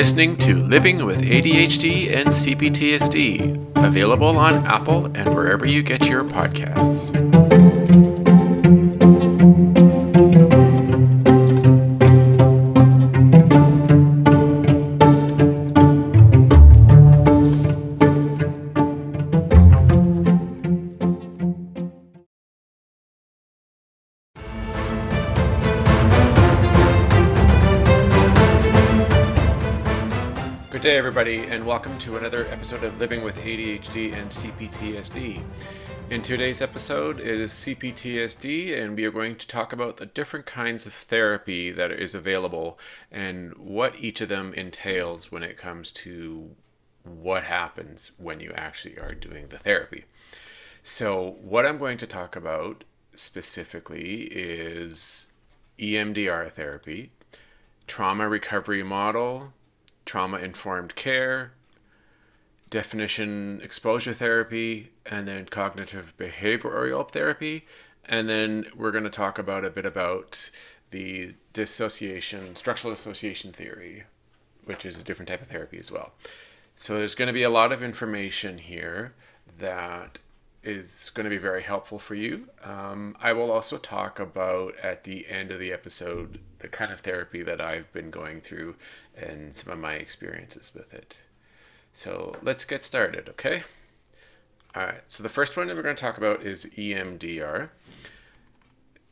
listening to Living with ADHD and CPTSD, available on Apple and wherever you get your podcasts. Everybody, and welcome to another episode of Living with ADHD and CPTSD. In today's episode, it is CPTSD, and we are going to talk about the different kinds of therapy that is available and what each of them entails when it comes to what happens when you actually are doing the therapy. So, what I'm going to talk about specifically is EMDR therapy, trauma recovery model, trauma informed care, definition exposure therapy, and then cognitive behavioral therapy. And then we're going to talk about a bit about the dissociation, structural dissociation theory, which is a different type of therapy as well. So there's going to be a lot of information here that is going to be very helpful for you. Um, I will also talk about at the end of the episode the kind of therapy that I've been going through and some of my experiences with it. So let's get started, okay? All right, so the first one that we're going to talk about is EMDR.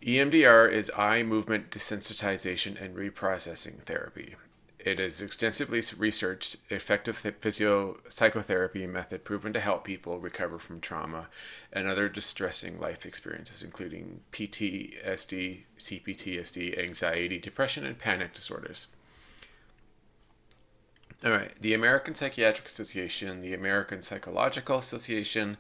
EMDR is eye movement desensitization and reprocessing therapy. It is extensively researched, effective physio psychotherapy method proven to help people recover from trauma and other distressing life experiences, including PTSD, CPTSD, anxiety, depression, and panic disorders. All right, the American Psychiatric Association, the American Psychological Association,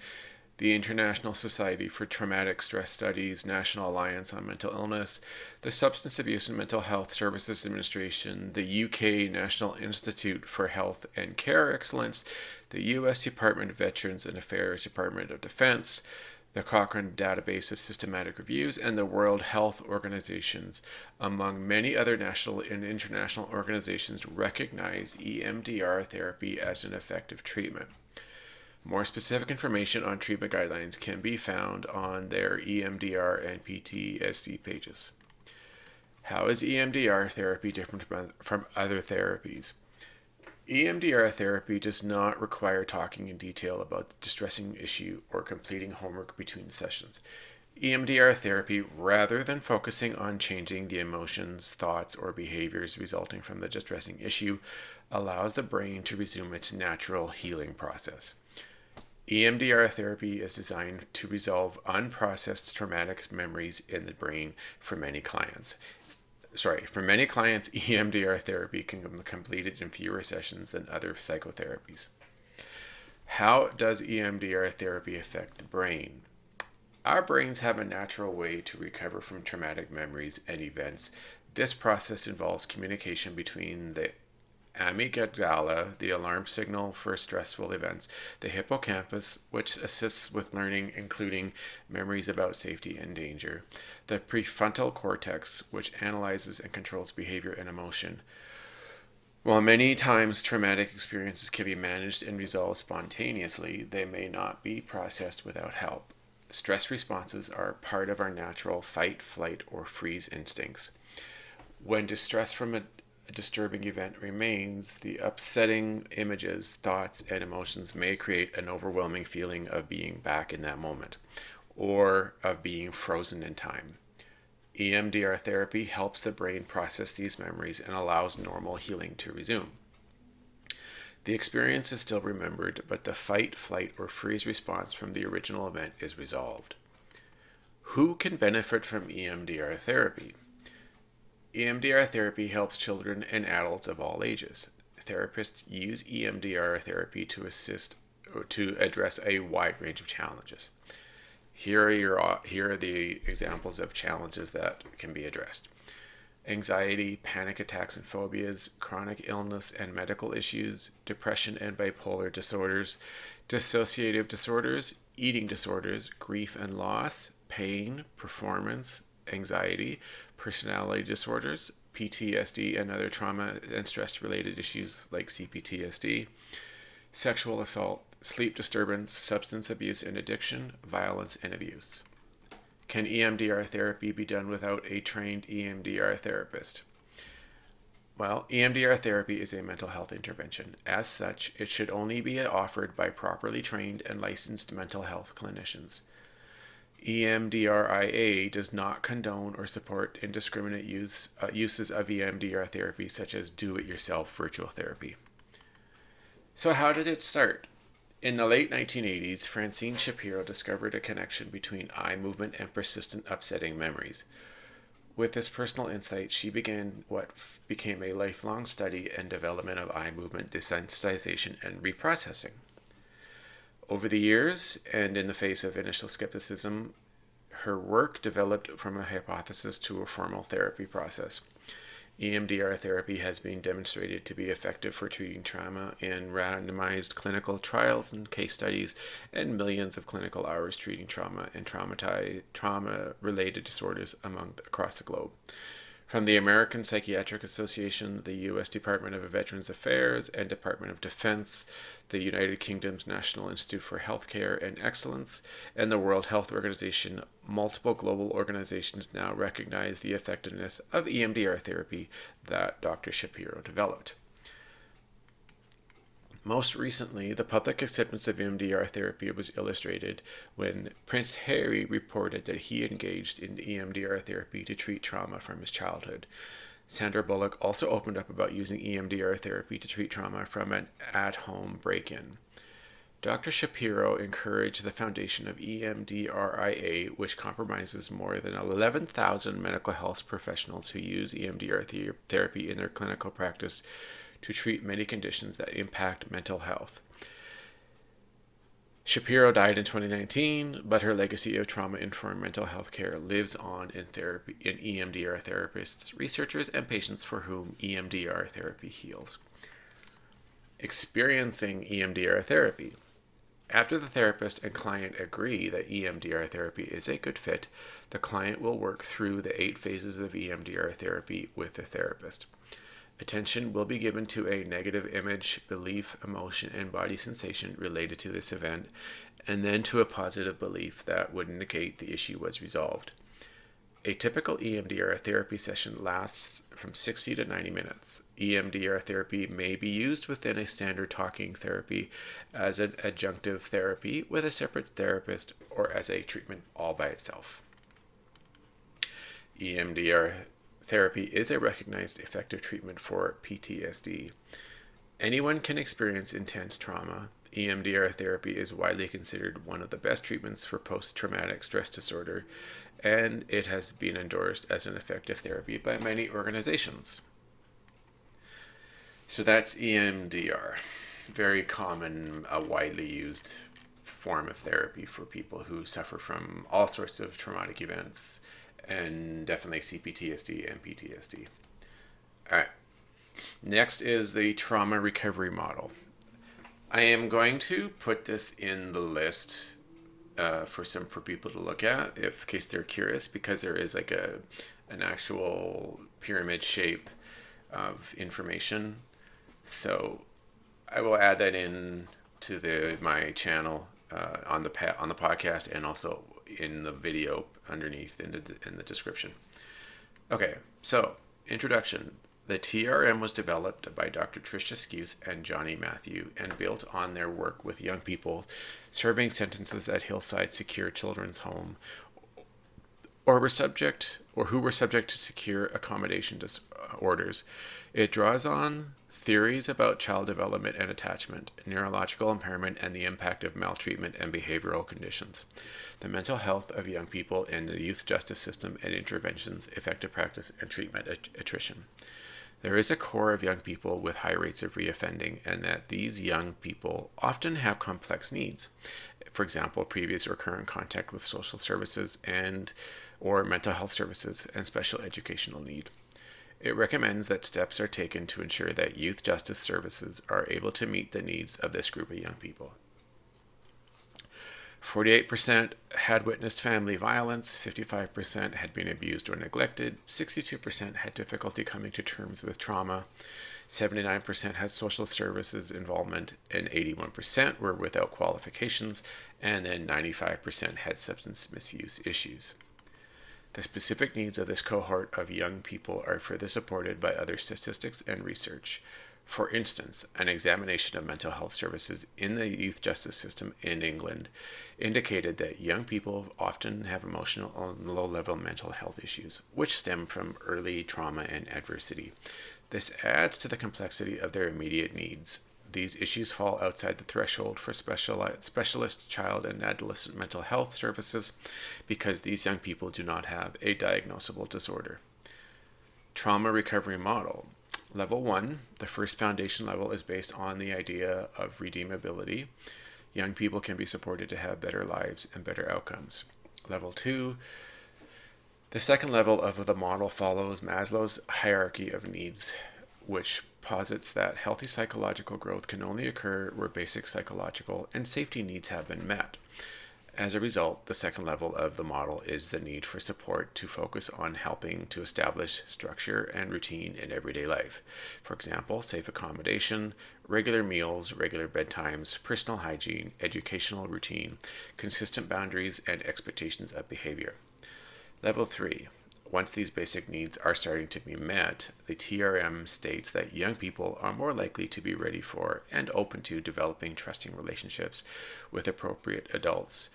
the International Society for Traumatic Stress Studies, National Alliance on Mental Illness, the Substance Abuse and Mental Health Services Administration, the UK National Institute for Health and Care Excellence, the US Department of Veterans and Affairs, Department of Defense, the Cochrane Database of Systematic Reviews, and the World Health Organizations, among many other national and international organizations, recognize EMDR therapy as an effective treatment. More specific information on treatment guidelines can be found on their EMDR and PTSD pages. How is EMDR therapy different from other therapies? EMDR therapy does not require talking in detail about the distressing issue or completing homework between sessions. EMDR therapy, rather than focusing on changing the emotions, thoughts, or behaviors resulting from the distressing issue, allows the brain to resume its natural healing process. EMDR therapy is designed to resolve unprocessed traumatic memories in the brain for many clients sorry, for many clients, EMDR therapy can be completed in fewer sessions than other psychotherapies. How does EMDR therapy affect the brain? Our brains have a natural way to recover from traumatic memories and events. This process involves communication between the amygdala, the alarm signal for stressful events, the hippocampus, which assists with learning, including memories about safety and danger, the prefrontal cortex, which analyzes and controls behavior and emotion. While many times traumatic experiences can be managed and resolved spontaneously, they may not be processed without help. Stress responses are part of our natural fight, flight, or freeze instincts. When distress from a disturbing event remains, the upsetting images, thoughts, and emotions may create an overwhelming feeling of being back in that moment or of being frozen in time. EMDR therapy helps the brain process these memories and allows normal healing to resume. The experience is still remembered, but the fight, flight, or freeze response from the original event is resolved. Who can benefit from EMDR therapy? EMDR therapy helps children and adults of all ages. Therapists use EMDR therapy to assist to address a wide range of challenges. Here are your here are the examples of challenges that can be addressed. Anxiety, panic attacks and phobias, chronic illness and medical issues, depression and bipolar disorders, dissociative disorders, eating disorders, grief and loss, pain, performance, anxiety, personality disorders, PTSD and other trauma and stress related issues like CPTSD, sexual assault, sleep disturbance, substance abuse and addiction, violence and abuse. Can EMDR therapy be done without a trained EMDR therapist? Well, EMDR therapy is a mental health intervention. As such, it should only be offered by properly trained and licensed mental health clinicians. EMDRIA does not condone or support indiscriminate use, uh, uses of EMDR therapy, such as do it yourself virtual therapy. So, how did it start? In the late 1980s, Francine Shapiro discovered a connection between eye movement and persistent upsetting memories. With this personal insight, she began what became a lifelong study and development of eye movement desensitization and reprocessing. Over the years, and in the face of initial skepticism, her work developed from a hypothesis to a formal therapy process. EMDR therapy has been demonstrated to be effective for treating trauma in randomized clinical trials and case studies and millions of clinical hours treating trauma and trauma related disorders among across the globe. From the American Psychiatric Association, the U.S. Department of Veterans Affairs and Department of Defense, the United Kingdom's National Institute for Healthcare and Excellence, and the World Health Organization, multiple global organizations now recognize the effectiveness of EMDR therapy that Dr. Shapiro developed. Most recently, the public acceptance of EMDR therapy was illustrated when Prince Harry reported that he engaged in EMDR therapy to treat trauma from his childhood. Sandra Bullock also opened up about using EMDR therapy to treat trauma from an at home break in. Dr. Shapiro encouraged the foundation of EMDRIA, which compromises more than 11,000 medical health professionals who use EMDR therapy in their clinical practice to treat many conditions that impact mental health. Shapiro died in 2019, but her legacy of trauma informed mental health care lives on in therapy in EMDR therapists, researchers, and patients for whom EMDR therapy heals. Experiencing EMDR therapy. After the therapist and client agree that EMDR therapy is a good fit, the client will work through the eight phases of EMDR therapy with the therapist. Attention will be given to a negative image, belief, emotion, and body sensation related to this event, and then to a positive belief that would indicate the issue was resolved. A typical EMDR therapy session lasts from 60 to 90 minutes. EMDR therapy may be used within a standard talking therapy as an adjunctive therapy with a separate therapist or as a treatment all by itself. EMDR therapy is a recognized effective treatment for PTSD. Anyone can experience intense trauma. EMDR therapy is widely considered one of the best treatments for post traumatic stress disorder, and it has been endorsed as an effective therapy by many organizations. So that's EMDR. Very common, a widely used form of therapy for people who suffer from all sorts of traumatic events and definitely CPTSD and PTSD. All right. Next is the trauma recovery model. I am going to put this in the list uh, for some for people to look at, if in case they're curious, because there is like a an actual pyramid shape of information. So I will add that in to the my channel uh, on the pa- on the podcast and also in the video underneath in the, in the description. Okay, so introduction. The TRM was developed by Dr. Tricia Skuse and Jonny Matthew and built on their work with young people serving sentences at Hillside Secure Children's Home or were subject or who were subject to secure accommodation disorders. Uh, it draws on theories about child development and attachment, neurological impairment, and the impact of maltreatment and behavioral conditions, the mental health of young people in the youth justice system and interventions, effective practice, and treatment att- attrition. There is a core of young people with high rates of reoffending, and that these young people often have complex needs. For example, previous or current contact with social services and or mental health services and special educational need. It recommends that steps are taken to ensure that youth justice services are able to meet the needs of this group of young people. 48% had witnessed family violence, 55% had been abused or neglected, 62% had difficulty coming to terms with trauma, 79% had social services involvement, and 81% were without qualifications, and then 95% had substance misuse issues. The specific needs of this cohort of young people are further supported by other statistics and research. For instance, an examination of mental health services in the youth justice system in England indicated that young people often have emotional and low level mental health issues, which stem from early trauma and adversity. This adds to the complexity of their immediate needs. These issues fall outside the threshold for specialist child and adolescent mental health services because these young people do not have a diagnosable disorder. Trauma recovery model Level one, the first foundation level, is based on the idea of redeemability. Young people can be supported to have better lives and better outcomes. Level two, the second level of the model follows Maslow's hierarchy of needs, which posits that healthy psychological growth can only occur where basic psychological and safety needs have been met. As a result, the second level of the model is the need for support to focus on helping to establish structure and routine in everyday life. For example, safe accommodation, regular meals, regular bedtimes, personal hygiene, educational routine, consistent boundaries, and expectations of behavior. Level 3 once these basic needs are starting to be met, the TRM states that young people are more likely to be ready for and open to developing trusting relationships with appropriate adults.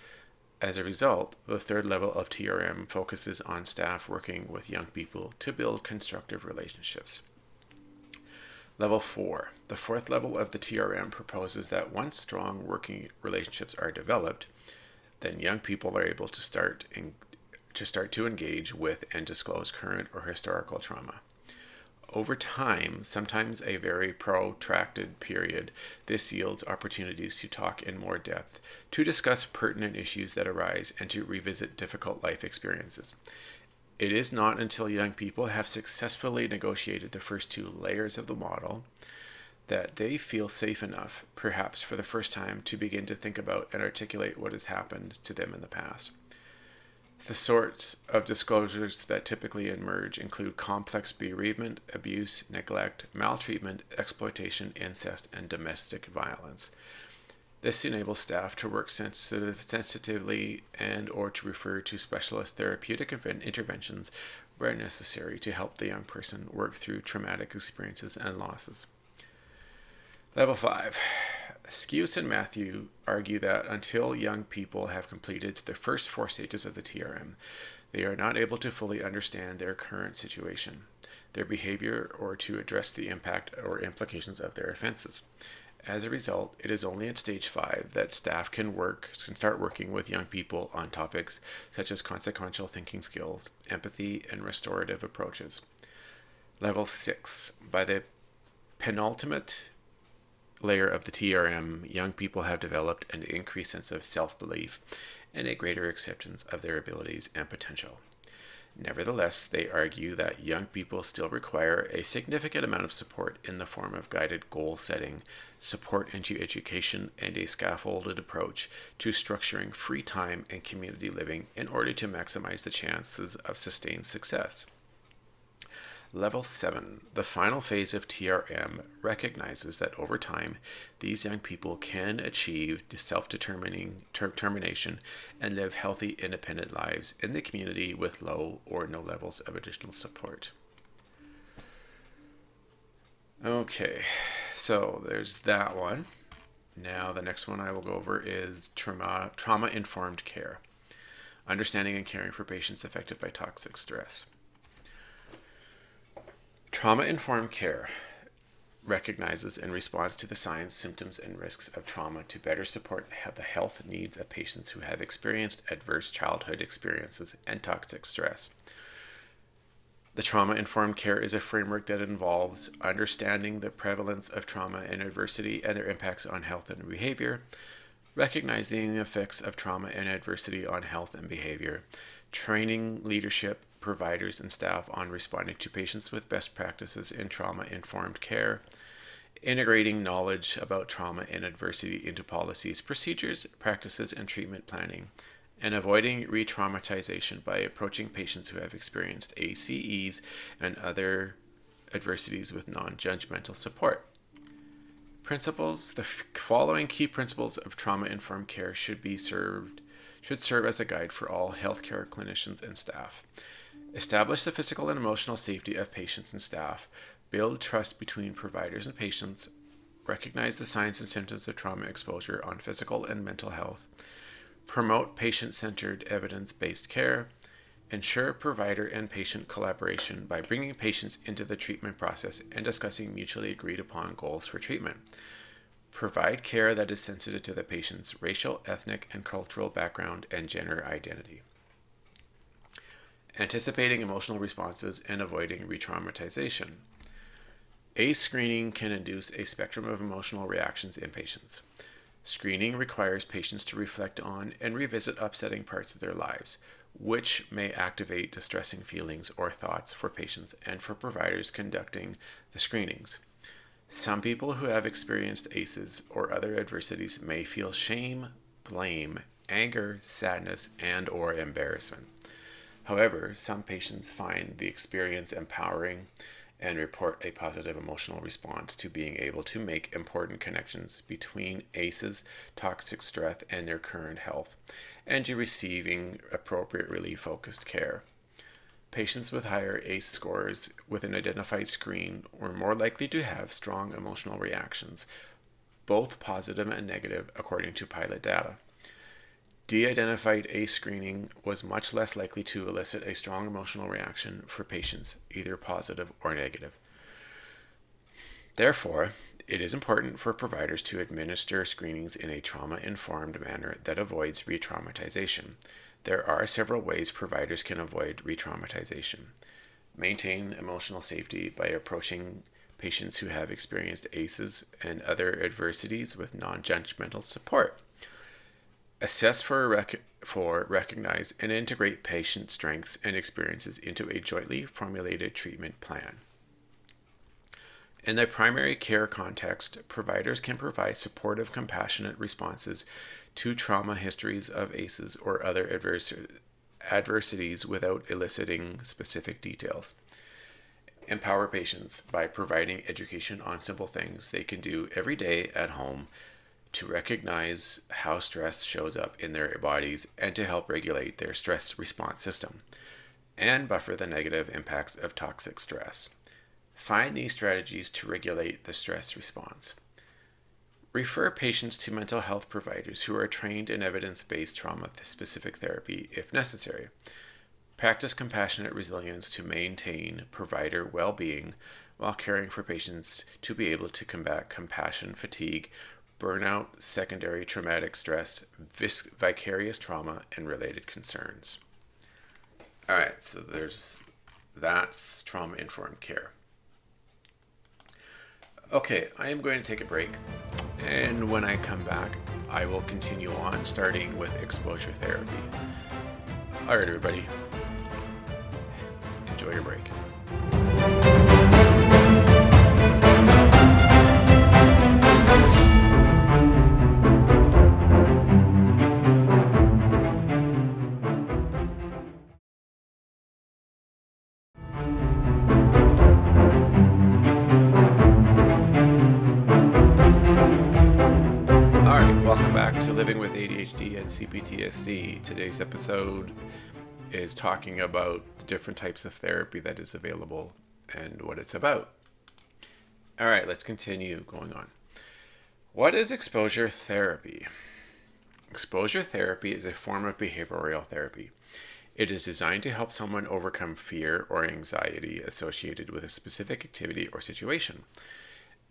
As a result, the third level of TRM focuses on staff working with young people to build constructive relationships. Level 4. The fourth level of the TRM proposes that once strong working relationships are developed, then young people are able to start in, to start to engage with and disclose current or historical trauma. Over time, sometimes a very protracted period, this yields opportunities to talk in more depth, to discuss pertinent issues that arise, and to revisit difficult life experiences. It is not until young people have successfully negotiated the first two layers of the model that they feel safe enough, perhaps for the first time, to begin to think about and articulate what has happened to them in the past. The sorts of disclosures that typically emerge include complex bereavement, abuse, neglect, maltreatment, exploitation, incest, and domestic violence. This enables staff to work sensitive, sensitively and or to refer to specialist therapeutic interventions where necessary to help the young person work through traumatic experiences and losses. Level 5 Skuse and Matthew argue that until young people have completed the first four stages of the TRM, they are not able to fully understand their current situation, their behavior, or to address the impact or implications of their offenses. As a result, it is only at stage 5 that staff can work can start working with young people on topics such as consequential thinking skills, empathy, and restorative approaches. Level 6. By the penultimate layer of the TRM, young people have developed an increased sense of self belief and a greater acceptance of their abilities and potential. Nevertheless, they argue that young people still require a significant amount of support in the form of guided goal setting, support into education, and a scaffolded approach to structuring free time and community living in order to maximize the chances of sustained success. Level 7, the final phase of TRM, recognizes that over time, these young people can achieve self determination and live healthy, independent lives in the community with low or no levels of additional support. Okay, so there's that one. Now, the next one I will go over is trauma informed care understanding and caring for patients affected by toxic stress. Trauma informed care recognizes and responds to the signs, symptoms, and risks of trauma to better support the health needs of patients who have experienced adverse childhood experiences and toxic stress. The trauma informed care is a framework that involves understanding the prevalence of trauma and adversity and their impacts on health and behavior, recognizing the effects of trauma and adversity on health and behavior, training leadership, providers and staff on responding to patients with best practices in trauma informed care, integrating knowledge about trauma and adversity into policies, procedures, practices, and treatment planning, and avoiding re traumatization by approaching patients who have experienced ACEs and other adversities with non judgmental support. Principles The following key principles of trauma informed care should be served should serve as a guide for all healthcare clinicians and staff. Establish the physical and emotional safety of patients and staff build trust between providers and patients, recognize the signs and symptoms of trauma exposure on physical and mental health, promote patient centered evidence based care, ensure provider and patient collaboration by bringing patients into the treatment process and discussing mutually agreed upon goals for treatment. Provide care that is sensitive to the patient's racial, ethnic, and cultural background and gender identity. Anticipating emotional responses and avoiding re traumatization. ACE screening can induce a spectrum of emotional reactions in patients. Screening requires patients to reflect on and revisit upsetting parts of their lives, which may activate distressing feelings or thoughts for patients and for providers conducting the screenings. Some people who have experienced ACEs or other adversities may feel shame, blame, anger, sadness, and or embarrassment. However, some patients find the experience empowering and report a positive emotional response to being able to make important connections between ACEs, toxic stress, and their current health, and to receiving appropriately focused care. Patients with higher ACE scores with an identified screen were more likely to have strong emotional reactions, both positive and negative, according to pilot data. De identified ACE screening was much less likely to elicit a strong emotional reaction for patients, either positive or negative. Therefore, it is important for providers to administer screenings in a trauma informed manner that avoids re traumatization. There are several ways providers can avoid re traumatization. Maintain emotional safety by approaching patients who have experienced ACEs and other adversities with non judgmental support. Assess for, rec- for, recognize, and integrate patient strengths and experiences into a jointly formulated treatment plan. In the primary care context, providers can provide supportive, compassionate responses to trauma histories of ACEs or other advers- adversities without eliciting specific details. Empower patients by providing education on simple things they can do every day at home to recognize how stress shows up in their bodies and to help regulate their stress response system and buffer the negative impacts of toxic stress. Find these strategies to regulate the stress response. Refer patients to mental health providers who are trained in evidence based trauma specific therapy if necessary. Practice compassionate resilience to maintain provider well being while caring for patients to be able to combat compassion fatigue burnout, secondary traumatic stress, vis- vicarious trauma, and related concerns. All right, so there's that's trauma informed care. Okay, I am going to take a break, and when I come back, I will continue on starting with exposure therapy. All right, everybody, enjoy your break. CPTSD. Today's episode is talking about the different types of therapy that is available and what it's about. All right, let's continue going on. What is exposure therapy? Exposure therapy is a form of behavioral therapy. It is designed to help someone overcome fear or anxiety associated with a specific activity or situation.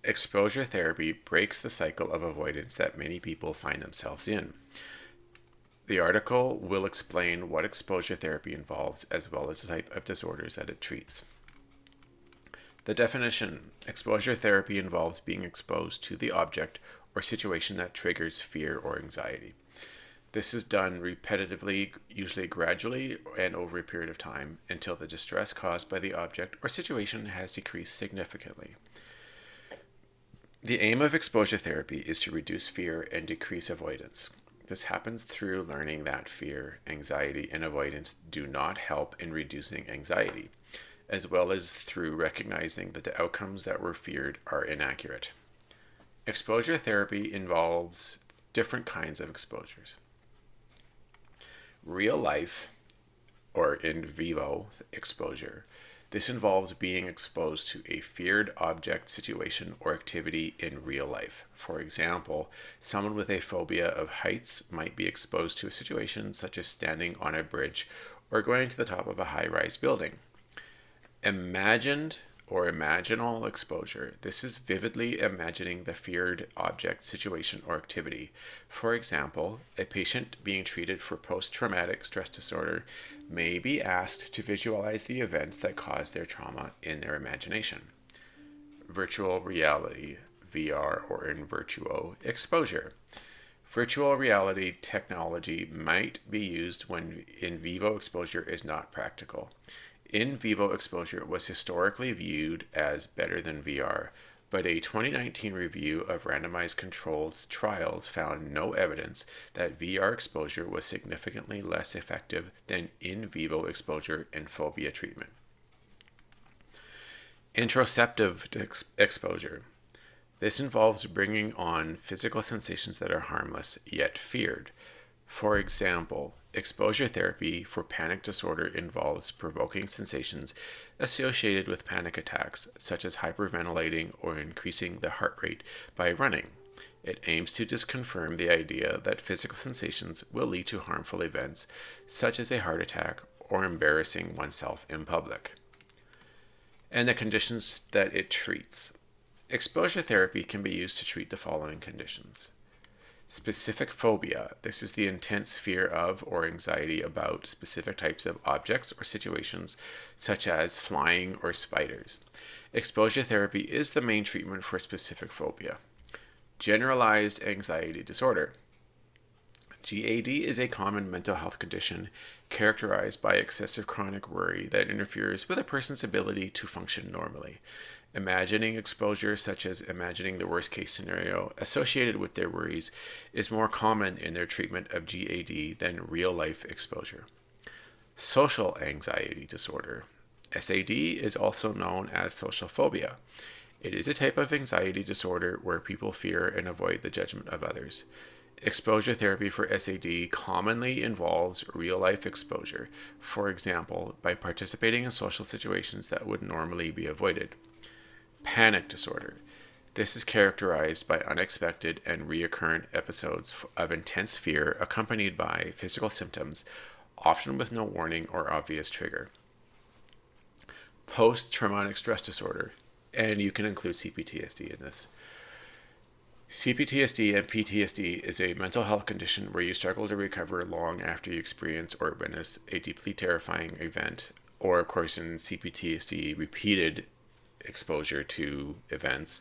Exposure therapy breaks the cycle of avoidance that many people find themselves in. The article will explain what exposure therapy involves as well as the type of disorders that it treats. The definition exposure therapy involves being exposed to the object or situation that triggers fear or anxiety. This is done repetitively, usually gradually and over a period of time, until the distress caused by the object or situation has decreased significantly. The aim of exposure therapy is to reduce fear and decrease avoidance. This happens through learning that fear, anxiety, and avoidance do not help in reducing anxiety, as well as through recognizing that the outcomes that were feared are inaccurate. Exposure therapy involves different kinds of exposures. Real life or in vivo exposure. This involves being exposed to a feared object, situation, or activity in real life. For example, someone with a phobia of heights might be exposed to a situation such as standing on a bridge or going to the top of a high rise building. Imagined or imaginal exposure. This is vividly imagining the feared object, situation, or activity. For example, a patient being treated for post traumatic stress disorder may be asked to visualize the events that caused their trauma in their imagination. Virtual reality, VR, or in virtuo exposure. Virtual reality technology might be used when in vivo exposure is not practical in vivo exposure was historically viewed as better than VR, but a 2019 review of randomized controlled trials found no evidence that VR exposure was significantly less effective than in vivo exposure in phobia treatment. Interoceptive ex- exposure. This involves bringing on physical sensations that are harmless yet feared. For example, exposure therapy for panic disorder involves provoking sensations associated with panic attacks, such as hyperventilating or increasing the heart rate by running. It aims to disconfirm the idea that physical sensations will lead to harmful events, such as a heart attack or embarrassing oneself in public. And the conditions that it treats. Exposure therapy can be used to treat the following conditions Specific phobia. This is the intense fear of or anxiety about specific types of objects or situations, such as flying or spiders. Exposure therapy is the main treatment for specific phobia. Generalized anxiety disorder. GAD is a common mental health condition characterized by excessive chronic worry that interferes with a person's ability to function normally imagining exposure, such as imagining the worst case scenario associated with their worries, is more common in their treatment of GAD than real life exposure. Social anxiety disorder. SAD is also known as social phobia. It is a type of anxiety disorder where people fear and avoid the judgment of others. Exposure therapy for SAD commonly involves real life exposure, for example, by participating in social situations that would normally be avoided. Panic disorder. This is characterized by unexpected and recurrent episodes of intense fear accompanied by physical symptoms, often with no warning or obvious trigger. Post traumatic stress disorder, and you can include CPTSD in this. CPTSD and PTSD is a mental health condition where you struggle to recover long after you experience or witness a deeply terrifying event, or, of course, in CPTSD, repeated exposure to events.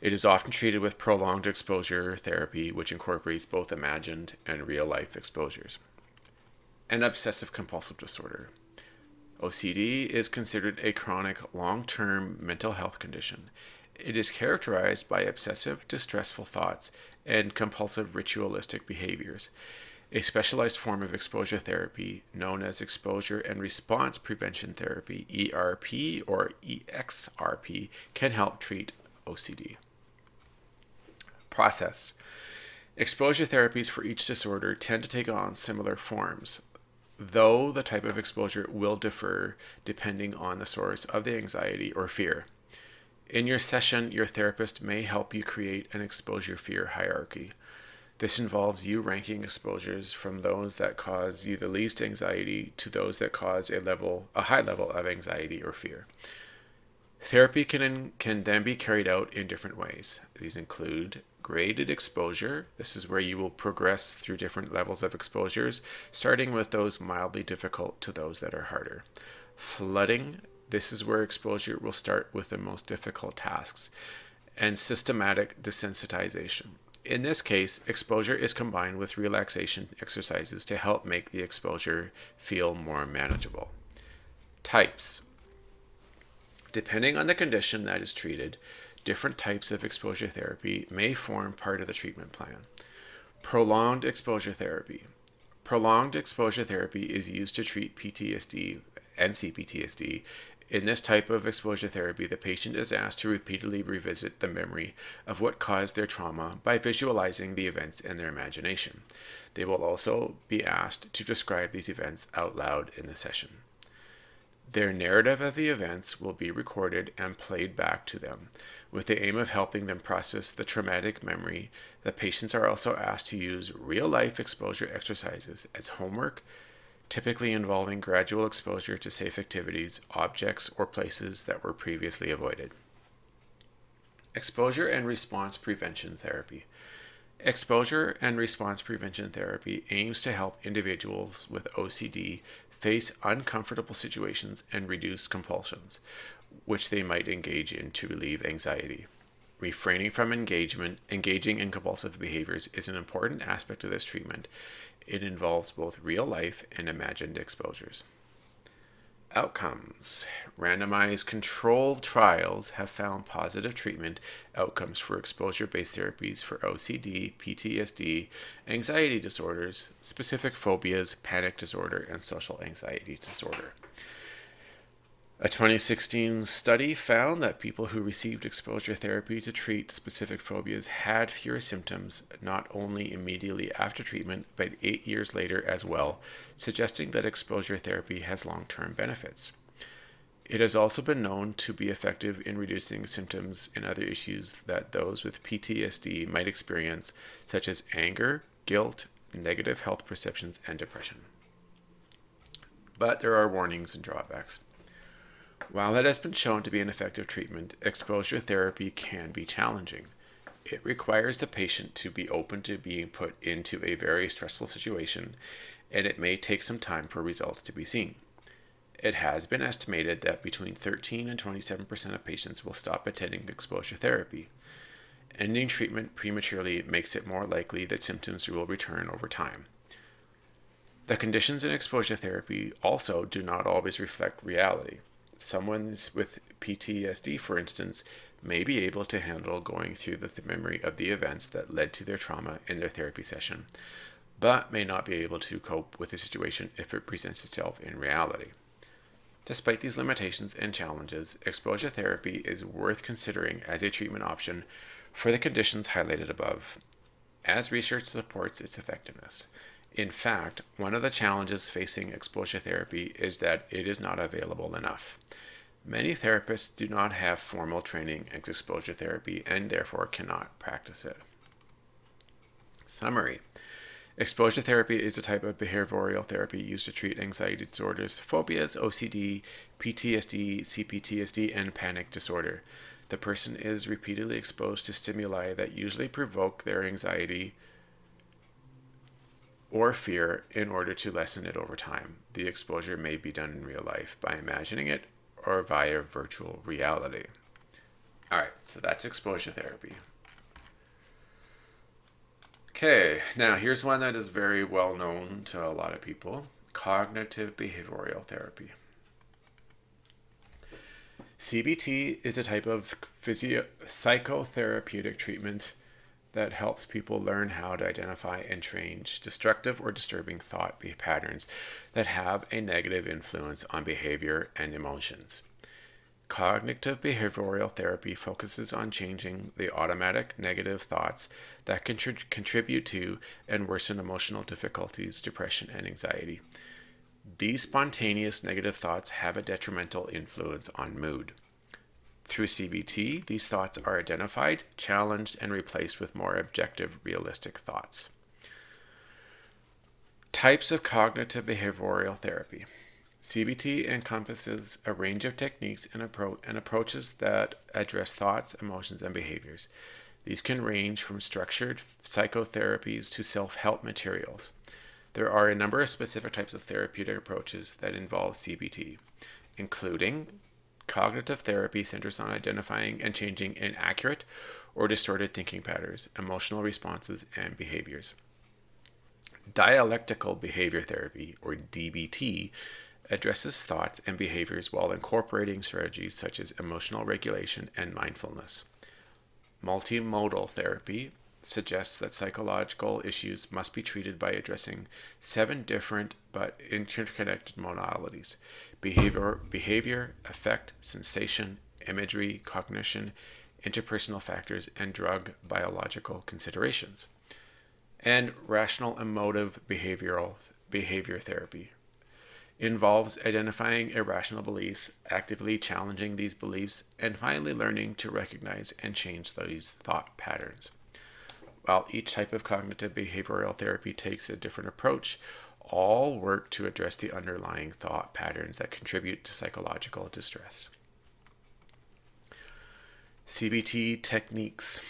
It is often treated with prolonged exposure therapy, which incorporates both imagined and real life exposures. And obsessive compulsive disorder. OCD is considered a chronic long term mental health condition. It is characterized by obsessive, distressful thoughts and compulsive ritualistic behaviors. A specialized form of exposure therapy, known as exposure and response prevention therapy, ERP or EXRP, can help treat OCD. Process Exposure therapies for each disorder tend to take on similar forms, though the type of exposure will differ depending on the source of the anxiety or fear. In your session, your therapist may help you create an exposure fear hierarchy. This involves you ranking exposures from those that cause you the least anxiety to those that cause a level a high level of anxiety or fear. Therapy can can then be carried out in different ways. These include graded exposure. This is where you will progress through different levels of exposures, starting with those mildly difficult to those that are harder. Flooding. This is where exposure will start with the most difficult tasks. And systematic desensitization. In this case, exposure is combined with relaxation exercises to help make the exposure feel more manageable. Types. Depending on the condition that is treated, different types of exposure therapy may form part of the treatment plan. Prolonged exposure therapy. Prolonged exposure therapy is used to treat PTSD and CPTSD. In this type of exposure therapy, the patient is asked to repeatedly revisit the memory of what caused their trauma by visualizing the events in their imagination. They will also be asked to describe these events out loud in the session. Their narrative of the events will be recorded and played back to them, with the aim of helping them process the traumatic memory. The patients are also asked to use real life exposure exercises as homework, typically involving gradual exposure to safe activities, objects, or places that were previously avoided. Exposure and response prevention therapy. Exposure and response prevention therapy aims to help individuals with OCD face uncomfortable situations and reduce compulsions, which they might engage in to relieve anxiety. Refraining from engagement, engaging in compulsive behaviors is an important aspect of this treatment. It involves both real life and imagined exposures. Outcomes Randomized controlled trials have found positive treatment outcomes for exposure based therapies for OCD, PTSD, anxiety disorders, specific phobias, panic disorder, and social anxiety disorder. A 2016 study found that people who received exposure therapy to treat specific phobias had fewer symptoms not only immediately after treatment, but eight years later as well, suggesting that exposure therapy has long term benefits. It has also been known to be effective in reducing symptoms and other issues that those with PTSD might experience, such as anger, guilt, negative health perceptions, and depression. But there are warnings and drawbacks. While it has been shown to be an effective treatment, exposure therapy can be challenging. It requires the patient to be open to being put into a very stressful situation, and it may take some time for results to be seen. It has been estimated that between 13 and 27% of patients will stop attending exposure therapy. Ending treatment prematurely makes it more likely that symptoms will return over time. The conditions in exposure therapy also do not always reflect reality someone with PTSD, for instance, may be able to handle going through the th- memory of the events that led to their trauma in their therapy session, but may not be able to cope with the situation if it presents itself in reality. Despite these limitations and challenges, exposure therapy is worth considering as a treatment option for the conditions highlighted above, as research supports its effectiveness. In fact, one of the challenges facing exposure therapy is that it is not available enough. Many therapists do not have formal training in exposure therapy and therefore cannot practice it. Summary Exposure therapy is a type of behavioral therapy used to treat anxiety disorders, phobias, OCD, PTSD, CPTSD, and panic disorder. The person is repeatedly exposed to stimuli that usually provoke their anxiety or fear in order to lessen it over time. The exposure may be done in real life by imagining it or via virtual reality. All right, so that's exposure therapy. Okay, now here's one that is very well known to a lot of people cognitive behavioral therapy. CBT is a type of physio- psychotherapeutic treatment that helps people learn how to identify and change destructive or disturbing thought patterns that have a negative influence on behavior and emotions. Cognitive behavioral therapy focuses on changing the automatic negative thoughts that contri- contribute to and worsen emotional difficulties, depression, and anxiety. These spontaneous negative thoughts have a detrimental influence on mood. Through CBT, these thoughts are identified, challenged, and replaced with more objective, realistic thoughts. Types of cognitive behavioral therapy. CBT encompasses a range of techniques and, appro- and approaches that address thoughts, emotions, and behaviors. These can range from structured psychotherapies to self help materials. There are a number of specific types of therapeutic approaches that involve CBT, including Cognitive therapy centers on identifying and changing inaccurate or distorted thinking patterns, emotional responses, and behaviors. Dialectical behavior therapy, or DBT, addresses thoughts and behaviors while incorporating strategies such as emotional regulation and mindfulness. Multimodal therapy suggests that psychological issues must be treated by addressing seven different but interconnected modalities behavior, behavior affect, sensation, imagery, cognition, interpersonal factors, and drug biological considerations. And rational emotive behavioral behavior therapy involves identifying irrational beliefs, actively challenging these beliefs, and finally learning to recognize and change these thought patterns. While each type of cognitive behavioral therapy takes a different approach, all work to address the underlying thought patterns that contribute to psychological distress. CBT techniques.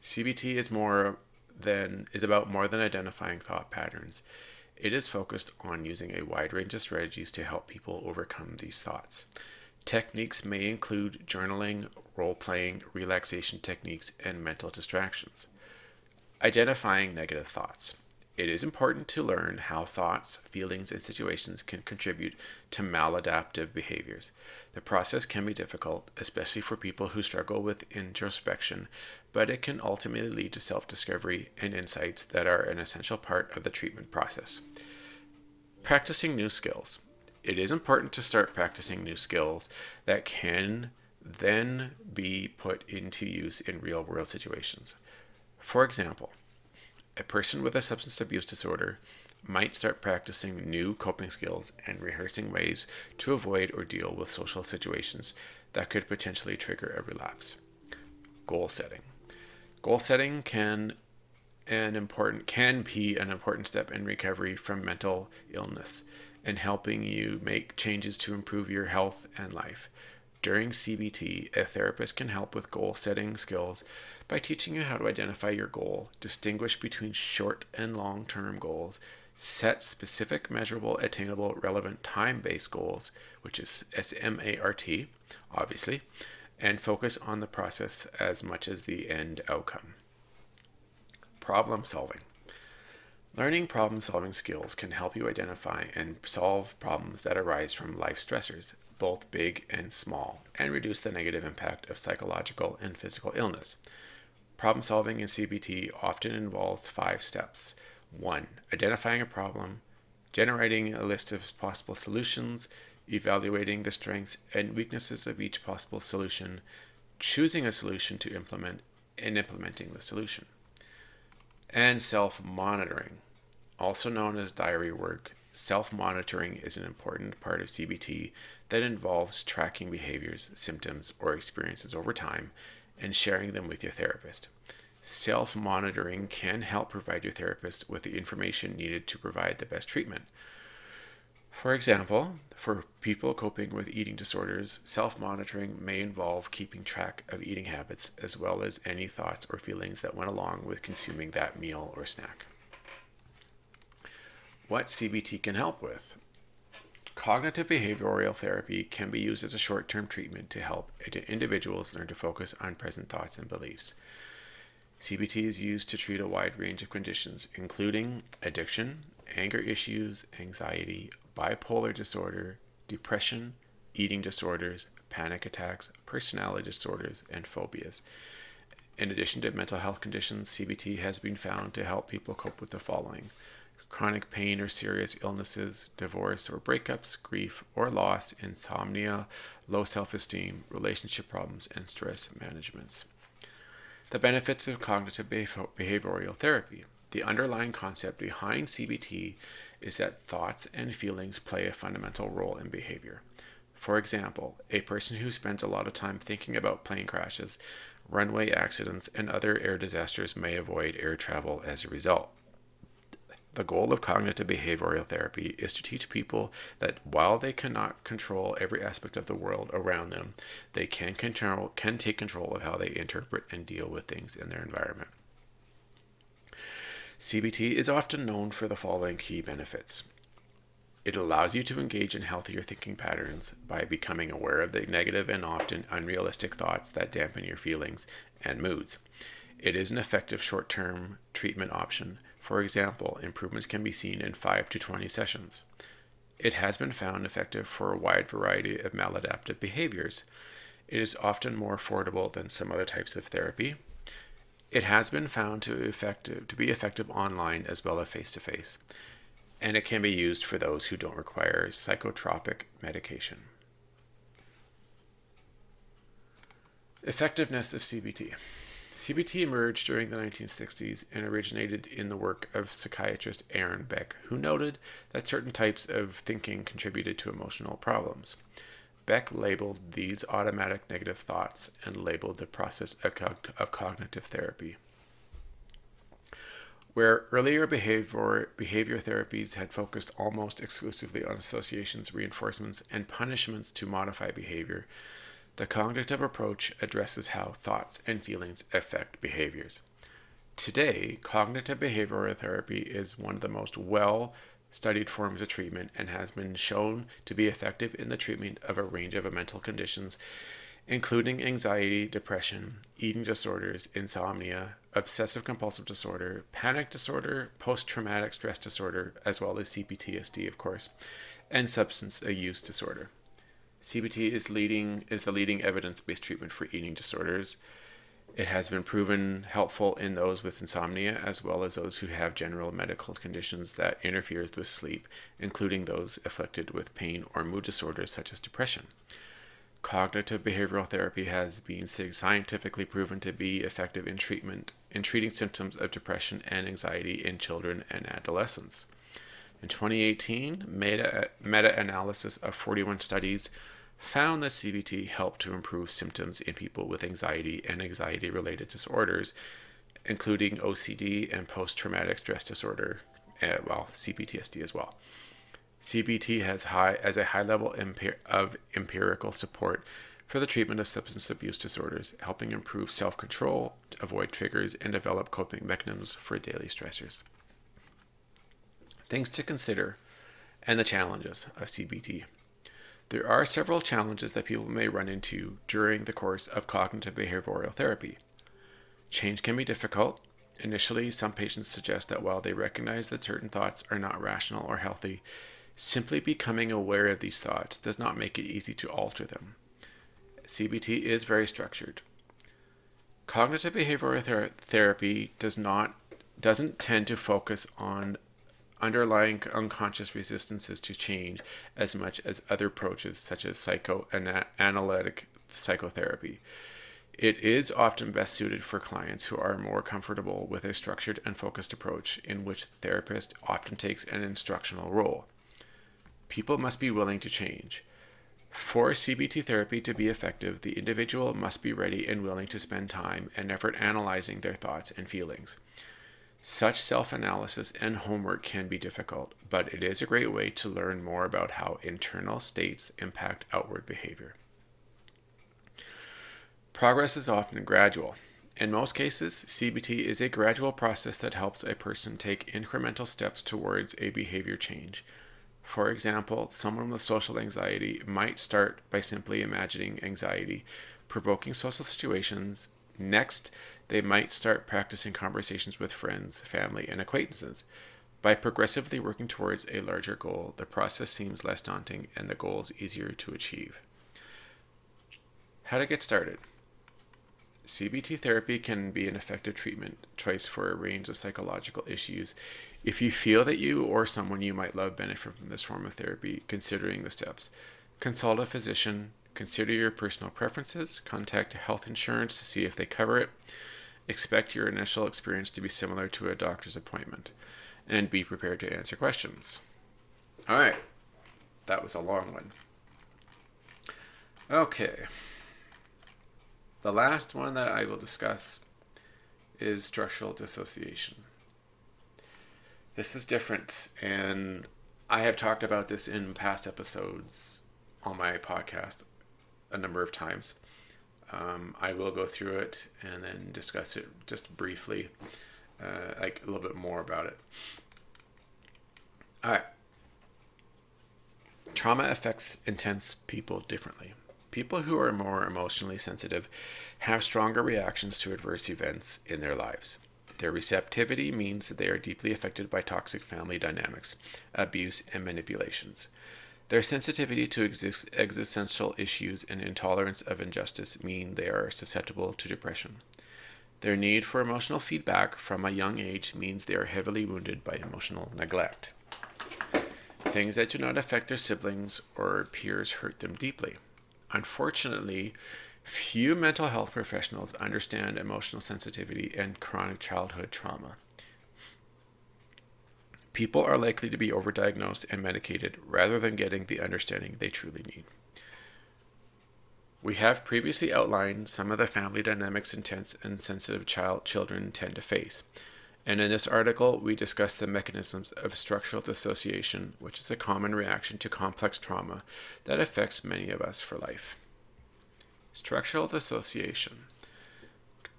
CBT is more than is about more than identifying thought patterns. It is focused on using a wide range of strategies to help people overcome these thoughts. Techniques may include journaling, role playing, relaxation techniques, and mental distractions. Identifying negative thoughts. It is important to learn how thoughts, feelings, and situations can contribute to maladaptive behaviors. The process can be difficult, especially for people who struggle with introspection, but it can ultimately lead to self discovery and insights that are an essential part of the treatment process. Practicing new skills. It is important to start practicing new skills that can then be put into use in real world situations. For example, a person with a substance abuse disorder might start practicing new coping skills and rehearsing ways to avoid or deal with social situations that could potentially trigger a relapse. Goal setting. Goal setting can an important can be an important step in recovery from mental illness and helping you make changes to improve your health and life. During CBT, a therapist can help with goal setting skills by teaching you how to identify your goal, distinguish between short and long term goals, set specific, measurable, attainable, relevant, time based goals, which is SMART, obviously, and focus on the process as much as the end outcome. Problem solving. Learning problem solving skills can help you identify and solve problems that arise from life stressors, both big and small, and reduce the negative impact of psychological and physical illness. Problem solving in CBT often involves five steps. One, identifying a problem, generating a list of possible solutions, evaluating the strengths and weaknesses of each possible solution, choosing a solution to implement, and implementing the solution. And self monitoring, also known as diary work, Self monitoring is an important part of CBT that involves tracking behaviors, symptoms, or experiences over time and sharing them with your therapist. Self monitoring can help provide your therapist with the information needed to provide the best treatment. For example, for people coping with eating disorders, self monitoring may involve keeping track of eating habits as well as any thoughts or feelings that went along with consuming that meal or snack what CBT can help with. Cognitive behavioral therapy can be used as a short term treatment to help individuals learn to focus on present thoughts and beliefs. CBT is used to treat a wide range of conditions, including addiction, anger issues, anxiety, bipolar disorder, depression, eating disorders, panic attacks, personality disorders, and phobias. In addition to mental health conditions, CBT has been found to help people cope with the following chronic pain or serious illnesses, divorce or breakups, grief or loss, insomnia, low self esteem, relationship problems, and stress management. The benefits of cognitive behavioral therapy. The underlying concept behind CBT is that thoughts and feelings play a fundamental role in behavior. For example, a person who spends a lot of time thinking about plane crashes, runway accidents, and other air disasters may avoid air travel as a result. The goal of cognitive behavioral therapy is to teach people that while they cannot control every aspect of the world around them, they can control can take control of how they interpret and deal with things in their environment. CBT is often known for the following key benefits. It allows you to engage in healthier thinking patterns by becoming aware of the negative and often unrealistic thoughts that dampen your feelings and moods. It is an effective short term treatment option for example, improvements can be seen in 5 to 20 sessions. It has been found effective for a wide variety of maladaptive behaviors. It is often more affordable than some other types of therapy. It has been found to, effective, to be effective online as well as face to face, and it can be used for those who don't require psychotropic medication. Effectiveness of CBT. CBT emerged during the 1960s and originated in the work of psychiatrist Aaron Beck, who noted that certain types of thinking contributed to emotional problems. Beck labeled these automatic negative thoughts and labeled the process of, cog- of cognitive therapy. Where earlier behavior, behavior therapies had focused almost exclusively on associations, reinforcements, and punishments to modify behavior, the cognitive approach addresses how thoughts and feelings affect behaviors. Today, cognitive behavioral therapy is one of the most well studied forms of treatment and has been shown to be effective in the treatment of a range of mental conditions, including anxiety, depression, eating disorders, insomnia, obsessive compulsive disorder, panic disorder, post traumatic stress disorder, as well as CPTSD, of course, and substance use disorder. CBT is leading is the leading evidence-based treatment for eating disorders. It has been proven helpful in those with insomnia as well as those who have general medical conditions that interferes with sleep, including those afflicted with pain or mood disorders such as depression. Cognitive behavioral therapy has been scientifically proven to be effective in treatment in treating symptoms of depression and anxiety in children and adolescents. In 2018, meta analysis of 41 studies found that CBT helped to improve symptoms in people with anxiety and anxiety related disorders, including OCD and post traumatic stress disorder, uh, well, CPTSD as well. CBT has high as a high level of empirical support for the treatment of substance abuse disorders, helping improve self-control, avoid triggers, and develop coping mechanisms for daily stressors things to consider, and the challenges of CBT. There are several challenges that people may run into during the course of cognitive behavioral therapy. Change can be difficult. Initially, some patients suggest that while they recognize that certain thoughts are not rational or healthy, simply becoming aware of these thoughts does not make it easy to alter them. CBT is very structured. Cognitive behavioral ther- therapy does not doesn't tend to focus on underlying unconscious resistances to change as much as other approaches such as psychoanalytic psychotherapy. It is often best suited for clients who are more comfortable with a structured and focused approach in which the therapist often takes an instructional role. People must be willing to change. For CBT therapy to be effective, the individual must be ready and willing to spend time and effort analyzing their thoughts and feelings. Such self analysis and homework can be difficult, but it is a great way to learn more about how internal states impact outward behavior. Progress is often gradual. In most cases, CBT is a gradual process that helps a person take incremental steps towards a behavior change. For example, someone with social anxiety might start by simply imagining anxiety, provoking social situations. Next, they might start practicing conversations with friends, family, and acquaintances. By progressively working towards a larger goal, the process seems less daunting and the goal is easier to achieve. How to get started. CBT therapy can be an effective treatment choice for a range of psychological issues. If you feel that you or someone you might love benefit from this form of therapy, considering the steps, consult a physician, consider your personal preferences, contact health insurance to see if they cover it, Expect your initial experience to be similar to a doctor's appointment and be prepared to answer questions. All right, that was a long one. Okay, the last one that I will discuss is structural dissociation. This is different, and I have talked about this in past episodes on my podcast a number of times. Um, I will go through it and then discuss it just briefly, uh, like a little bit more about it. All right. Trauma affects intense people differently. People who are more emotionally sensitive have stronger reactions to adverse events in their lives. Their receptivity means that they are deeply affected by toxic family dynamics, abuse, and manipulations. Their sensitivity to exist- existential issues and intolerance of injustice mean they are susceptible to depression. Their need for emotional feedback from a young age means they are heavily wounded by emotional neglect. Things that do not affect their siblings or peers hurt them deeply. Unfortunately, few mental health professionals understand emotional sensitivity and chronic childhood trauma. People are likely to be overdiagnosed and medicated rather than getting the understanding they truly need. We have previously outlined some of the family dynamics intense and sensitive child children tend to face. And in this article, we discuss the mechanisms of structural dissociation, which is a common reaction to complex trauma that affects many of us for life. Structural dissociation.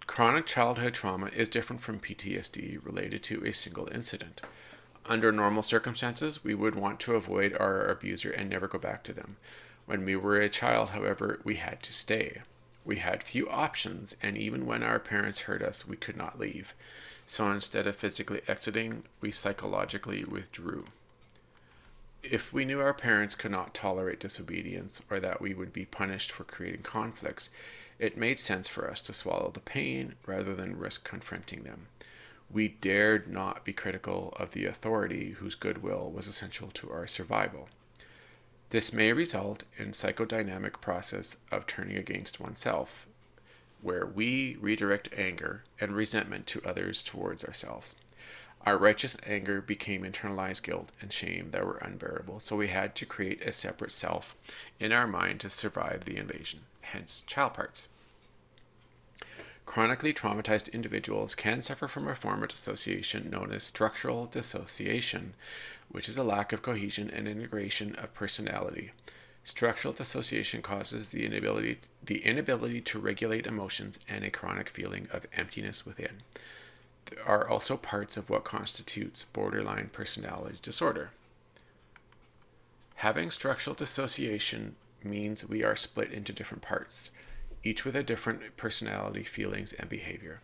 Chronic childhood trauma is different from PTSD related to a single incident. Under normal circumstances, we would want to avoid our abuser and never go back to them. When we were a child, however, we had to stay. We had few options, and even when our parents hurt us, we could not leave. So instead of physically exiting, we psychologically withdrew. If we knew our parents could not tolerate disobedience or that we would be punished for creating conflicts, it made sense for us to swallow the pain rather than risk confronting them. We dared not be critical of the authority whose goodwill was essential to our survival. This may result in psychodynamic process of turning against oneself, where we redirect anger and resentment to others towards ourselves. Our righteous anger became internalized guilt and shame that were unbearable, so we had to create a separate self in our mind to survive the invasion, hence child parts. Chronically traumatized individuals can suffer from a form of dissociation known as structural dissociation, which is a lack of cohesion and integration of personality. Structural dissociation causes the inability, the inability to regulate emotions and a chronic feeling of emptiness within. There are also parts of what constitutes borderline personality disorder. Having structural dissociation means we are split into different parts, each with a different personality, feelings, and behavior.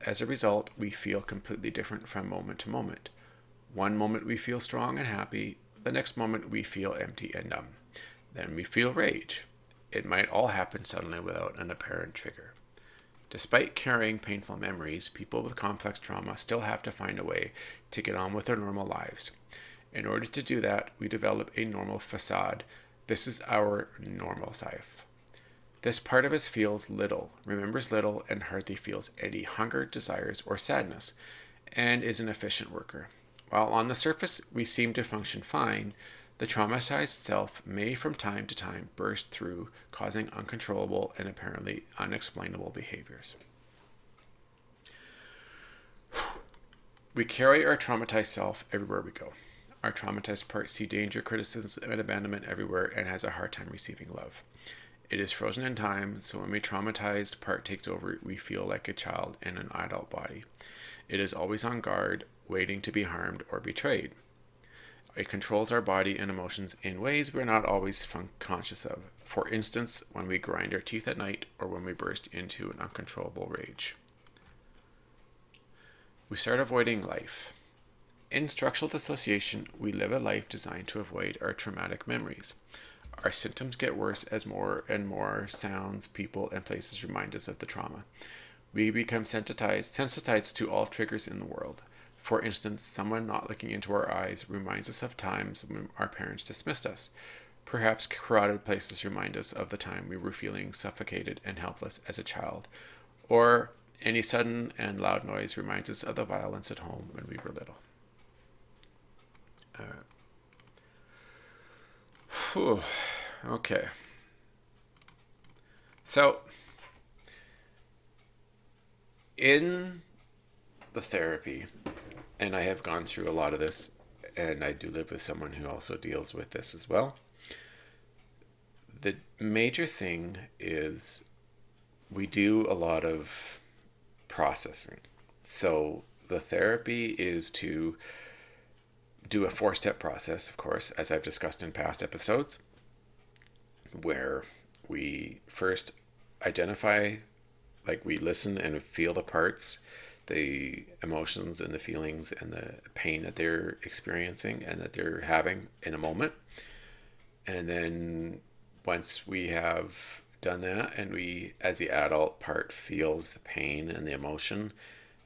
As a result, we feel completely different from moment to moment. One moment we feel strong and happy, the next moment we feel empty and numb. Then we feel rage. It might all happen suddenly without an apparent trigger. Despite carrying painful memories, people with complex trauma still have to find a way to get on with their normal lives. In order to do that, we develop a normal facade. This is our normal life. This part of us feels little, remembers little, and hardly feels any hunger, desires, or sadness, and is an efficient worker. While on the surface we seem to function fine, the traumatized self may from time to time burst through, causing uncontrollable and apparently unexplainable behaviors. We carry our traumatized self everywhere we go. Our traumatized part sees danger, criticism, and abandonment everywhere and has a hard time receiving love. It is frozen in time, so when we traumatized part takes over, we feel like a child in an adult body. It is always on guard, waiting to be harmed or betrayed. It controls our body and emotions in ways we're not always conscious of. For instance, when we grind our teeth at night or when we burst into an uncontrollable rage. We start avoiding life. In structural dissociation, we live a life designed to avoid our traumatic memories. Our symptoms get worse as more and more sounds, people, and places remind us of the trauma. We become sensitized, sensitized to all triggers in the world. For instance, someone not looking into our eyes reminds us of times when our parents dismissed us. Perhaps crowded places remind us of the time we were feeling suffocated and helpless as a child. Or any sudden and loud noise reminds us of the violence at home when we were little. Uh, whew, okay. So, in the therapy, and I have gone through a lot of this, and I do live with someone who also deals with this as well. The major thing is we do a lot of processing. So the therapy is to do a four step process, of course, as I've discussed in past episodes, where we first identify, like we listen and feel the parts the emotions and the feelings and the pain that they're experiencing and that they're having in a moment. And then once we have done that and we as the adult part feels the pain and the emotion,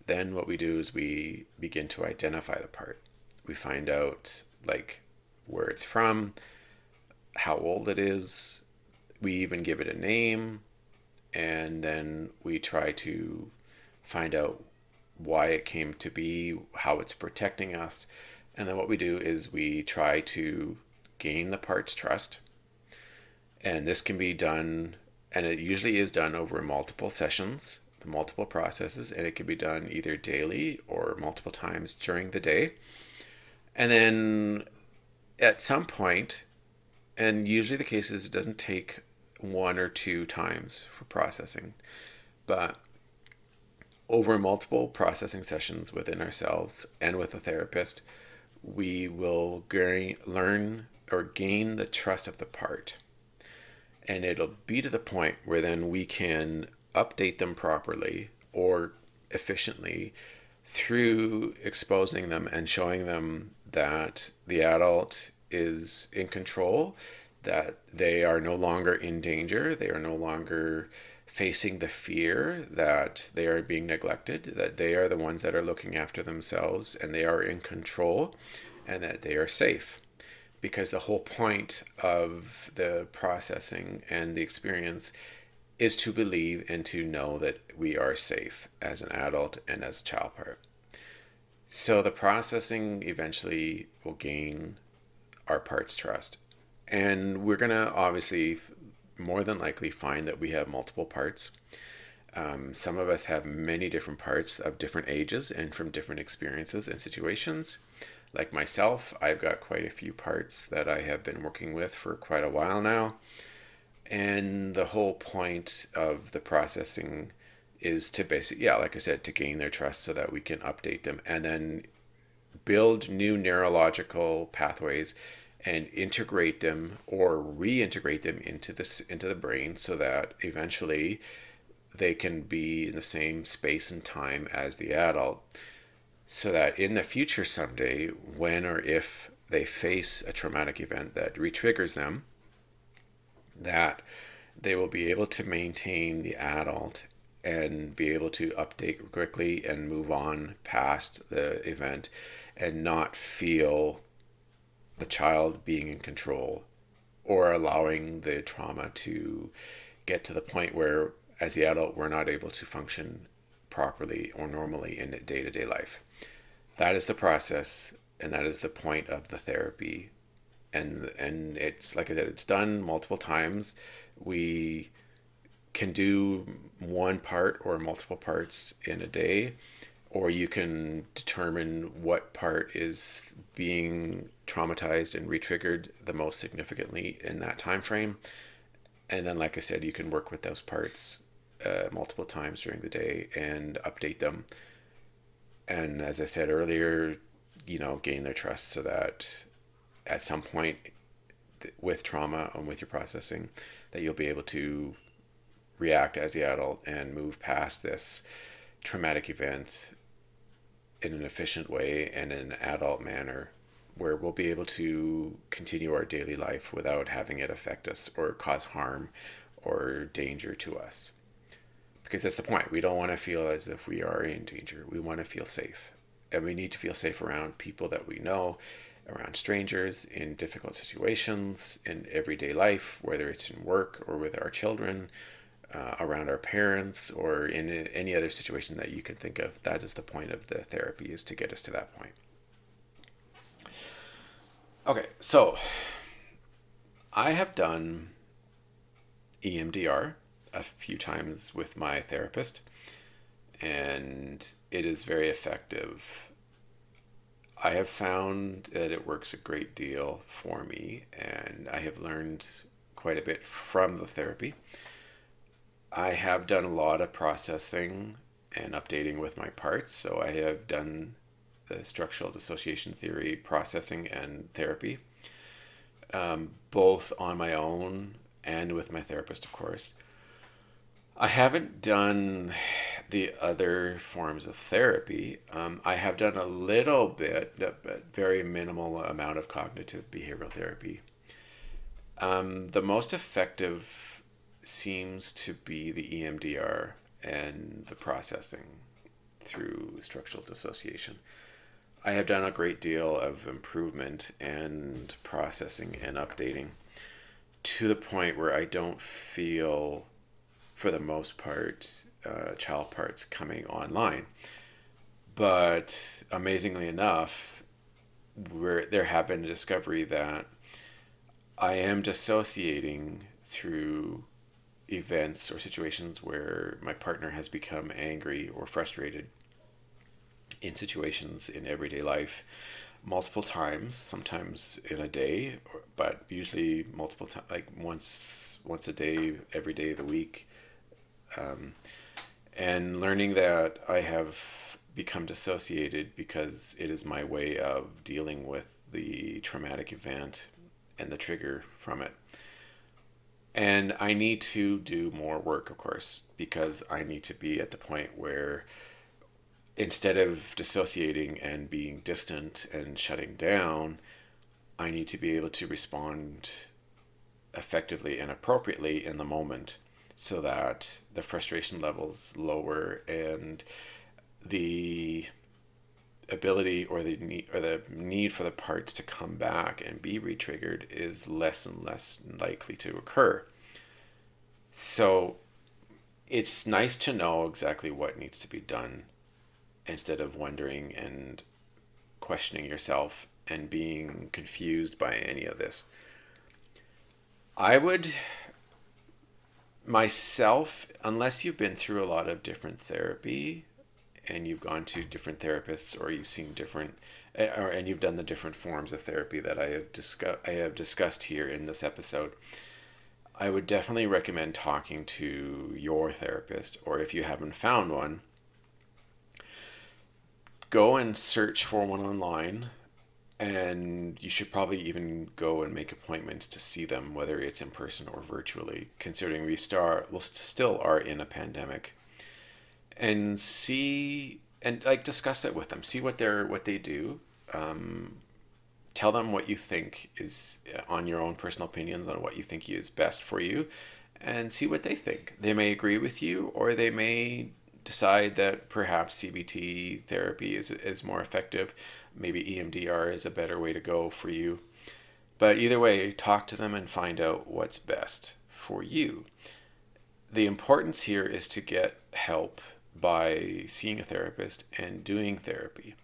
then what we do is we begin to identify the part. We find out like where it's from, how old it is. We even give it a name and then we try to find out why it came to be, how it's protecting us. And then what we do is we try to gain the part's trust. And this can be done, and it usually is done over multiple sessions, multiple processes, and it can be done either daily or multiple times during the day. And then at some point, and usually the case is it doesn't take one or two times for processing, but over multiple processing sessions within ourselves and with a therapist, we will gain, learn or gain the trust of the part. And it'll be to the point where then we can update them properly or efficiently through exposing them and showing them that the adult is in control, that they are no longer in danger, they are no longer facing the fear that they are being neglected, that they are the ones that are looking after themselves and they are in control and that they are safe. Because the whole point of the processing and the experience is to believe and to know that we are safe as an adult and as a child part. So the processing eventually will gain our part's trust. And we're going to obviously more than likely find that we have multiple parts. Um, some of us have many different parts of different ages and from different experiences and situations. Like myself, I've got quite a few parts that I have been working with for quite a while now. And the whole point of the processing is to basically, yeah, like I said, to gain their trust so that we can update them and then build new neurological pathways and integrate them or reintegrate them into this into the brain so that eventually they can be in the same space and time as the adult. So that in the future someday when or if they face a traumatic event that retriggers them that they will be able to maintain the adult and be able to update quickly and move on past the event and not feel the child being in control or allowing the trauma to get to the point where as the adult we're not able to function properly or normally in day-to-day life. That is the process and that is the point of the therapy. And and it's like i said it's done multiple times. We can do one part or multiple parts in a day or you can determine what part is being traumatized and retriggered the most significantly in that time frame. And then like i said you can work with those parts uh, multiple times during the day and update them. And as i said earlier you know gain their trust so that at some point with trauma and with your processing that you'll be able to react as the adult and move past this traumatic event in an efficient way and in an adult manner where we'll be able to continue our daily life without having it affect us or cause harm or danger to us. Because that's the point. We don't want to feel as if we are in danger. We want to feel safe. And we need to feel safe around people that we know, around strangers, in difficult situations, in everyday life, whether it's in work or with our children, uh, around our parents or in any other situation that you can think of. That is the point of the therapy is to get us to that point. Okay, so I have done EMDR a few times with my therapist, and it is very effective. I have found that it works a great deal for me, and I have learned quite a bit from the therapy. I have done a lot of processing and updating with my parts. So I have done the structural dissociation theory processing and therapy, um, both on my own and with my therapist, of course. I haven't done the other forms of therapy. Um, I have done a little bit, but very minimal amount of cognitive behavioral therapy. Um, the most effective seems to be the EMDR and the processing through structural dissociation. I have done a great deal of improvement and processing and updating to the point where I don't feel, for the most part, uh, child parts coming online. But amazingly enough, where there have been a discovery that I am dissociating through events or situations where my partner has become angry or frustrated in situations in everyday life multiple times sometimes in a day but usually multiple times like once once a day every day of the week. Um, and learning that i have become dissociated because it is my way of dealing with the traumatic event and the trigger from it and I need to do more work, of course, because I need to be at the point where instead of dissociating and being distant and shutting down, I need to be able to respond effectively and appropriately in the moment so that the frustration levels lower and the ability or the need or the need for the parts to come back and be retriggered is less and less likely to occur. So it's nice to know exactly what needs to be done instead of wondering and questioning yourself and being confused by any of this. I would myself, unless you've been through a lot of different therapy, and you've gone to different therapists or you've seen different eh, or and you've done the different forms of therapy that I have discussed I have discussed here in this episode. I would definitely recommend talking to your therapist or if you haven't found one go and search for one online and you should probably even go and make appointments to see them whether it's in person or virtually considering we start well still are in a pandemic and see and like discuss it with them. See what they're what they do. Um, tell them what you think is uh, on your own personal opinions on what you think is best for you, and see what they think. They may agree with you, or they may decide that perhaps CBT therapy is is more effective. Maybe EMDR is a better way to go for you. But either way, talk to them and find out what's best for you. The importance here is to get help by seeing a therapist and doing therapy.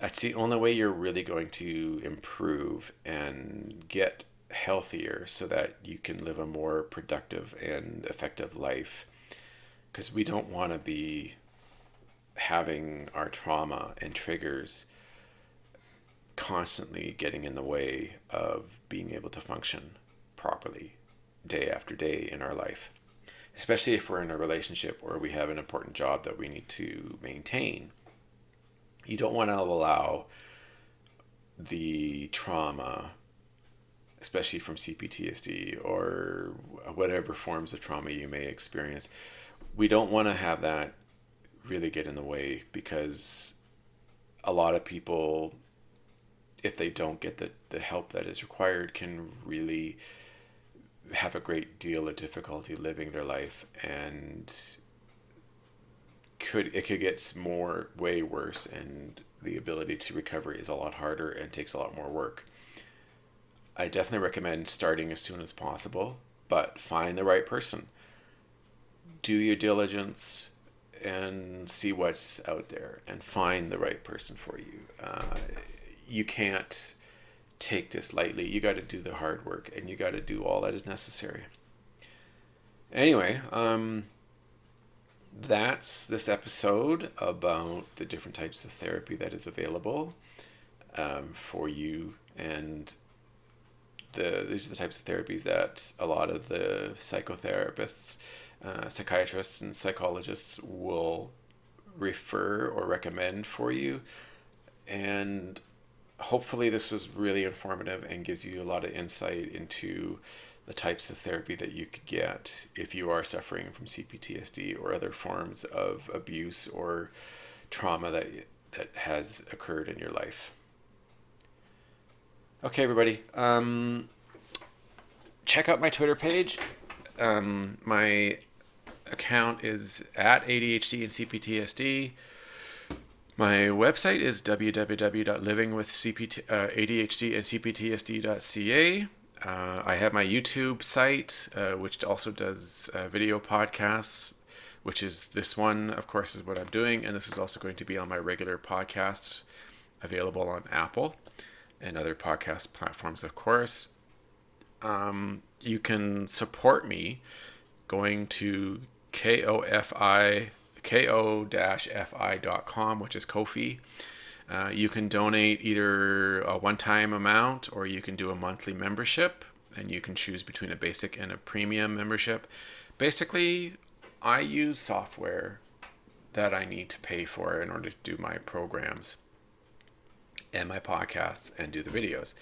That's the only way you're really going to improve and get healthier so that you can live a more productive and effective life. Because we don't want to be having our trauma and triggers constantly getting in the way of being able to function properly day after day in our life especially if we're in a relationship or we have an important job that we need to maintain. You don't want to allow the trauma, especially from CPTSD or whatever forms of trauma you may experience, we don't want to have that really get in the way because a lot of people, if they don't get the, the help that is required, can really have a great deal of difficulty living their life and could it could get more way worse and the ability to recover is a lot harder and takes a lot more work. I definitely recommend starting as soon as possible, but find the right person. Do your diligence and see what's out there and find the right person for you. Uh, you can't take this lightly. You got to do the hard work and you got to do all that is necessary. Anyway, um, that's this episode about the different types of therapy that is available um, for you and the these are the types of therapies that a lot of the psychotherapists, uh, psychiatrists, and psychologists will refer or recommend for you. And hopefully this was really informative and gives you a lot of insight into the types of therapy that you could get if you are suffering from CPTSD or other forms of abuse or trauma that that has occurred in your life. Okay, everybody. Um, check out my Twitter page. Um, my account is at ADHD and CPTSD. My website is www.livingwithadhdandcptsd.ca. Uh, I have my YouTube site, uh, which also does uh, video podcasts, which is this one, of course, is what I'm doing. And this is also going to be on my regular podcasts available on Apple and other podcast platforms, of course. Um, you can support me going to kofi ko-fi.com, which is Kofi. Uh, you can donate either a one-time amount or you can do a monthly membership, and you can choose between a basic and a premium membership. Basically, I use software that I need to pay for in order to do my programs and my podcasts and do the videos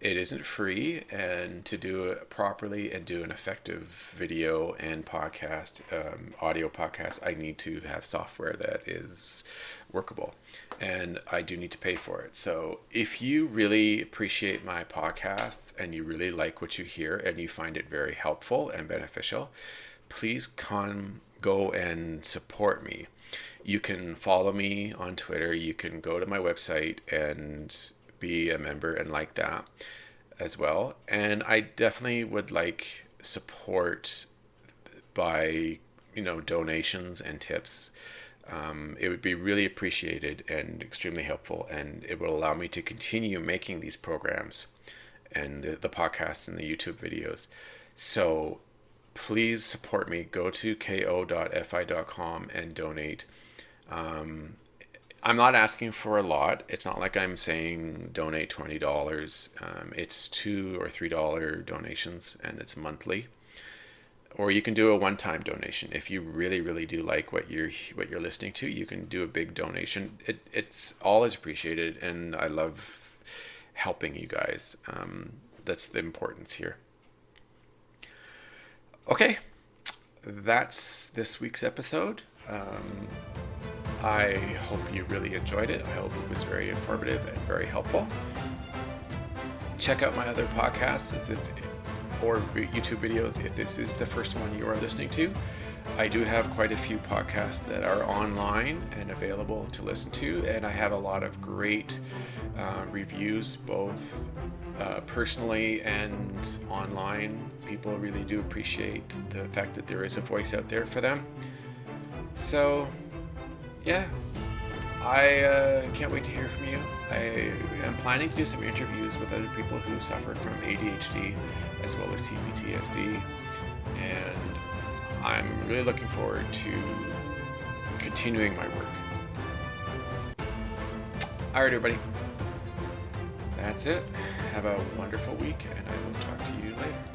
it isn't free and to do it properly and do an effective video and podcast um, audio podcast i need to have software that is workable and i do need to pay for it. So if you really appreciate my podcasts and you really like what you hear and you find it very helpful and beneficial please come go and support me. You can follow me on twitter. You can go to my website and be a member and like that as well. And I definitely would like support by you know donations and tips. Um, it would be really appreciated and extremely helpful, and it will allow me to continue making these programs and the, the podcasts and the YouTube videos. So please support me. Go to ko.fi.com and donate. Um, I'm not asking for a lot. It's not like I'm saying donate twenty dollars. Um, it's two or three dollar donations, and it's monthly. Or you can do a one-time donation if you really, really do like what you're what you're listening to. You can do a big donation. It it's always appreciated, and I love helping you guys. Um, that's the importance here. Okay, that's this week's episode. Um, I hope you really enjoyed it. I hope it was very informative and very helpful. Check out my other podcasts as if or YouTube videos if this is the first one you are listening to. I do have quite a few podcasts that are online and available to listen to, and I have a lot of great uh, reviews, both uh, personally and online. People really do appreciate the fact that there is a voice out there for them. So, yeah, I uh, can't wait to hear from you. I am planning to do some interviews with other people who suffer from ADHD as well as CPTSD, and I'm really looking forward to continuing my work. All right, everybody. That's it. Have a wonderful week, and I will talk to you later.